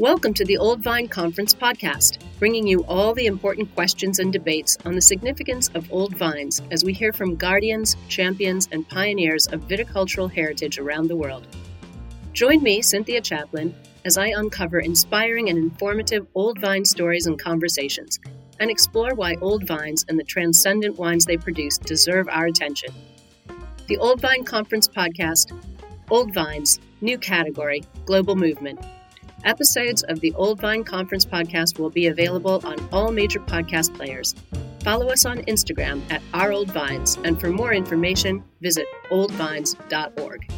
Welcome to the Old Vine Conference podcast, bringing you all the important questions and debates on the significance of old vines as we hear from guardians, champions, and pioneers of viticultural heritage around the world. Join me, Cynthia Chaplin, as I uncover inspiring and informative old vine stories and conversations, and explore why old vines and the transcendent wines they produce deserve our attention. The Old Vine Conference podcast, Old Vines, New Category, Global Movement Episodes of the Old Vine Conference podcast will be available on all major podcast players. Follow us on Instagram at Our Old Vines, and for more information, visit oldvines.org.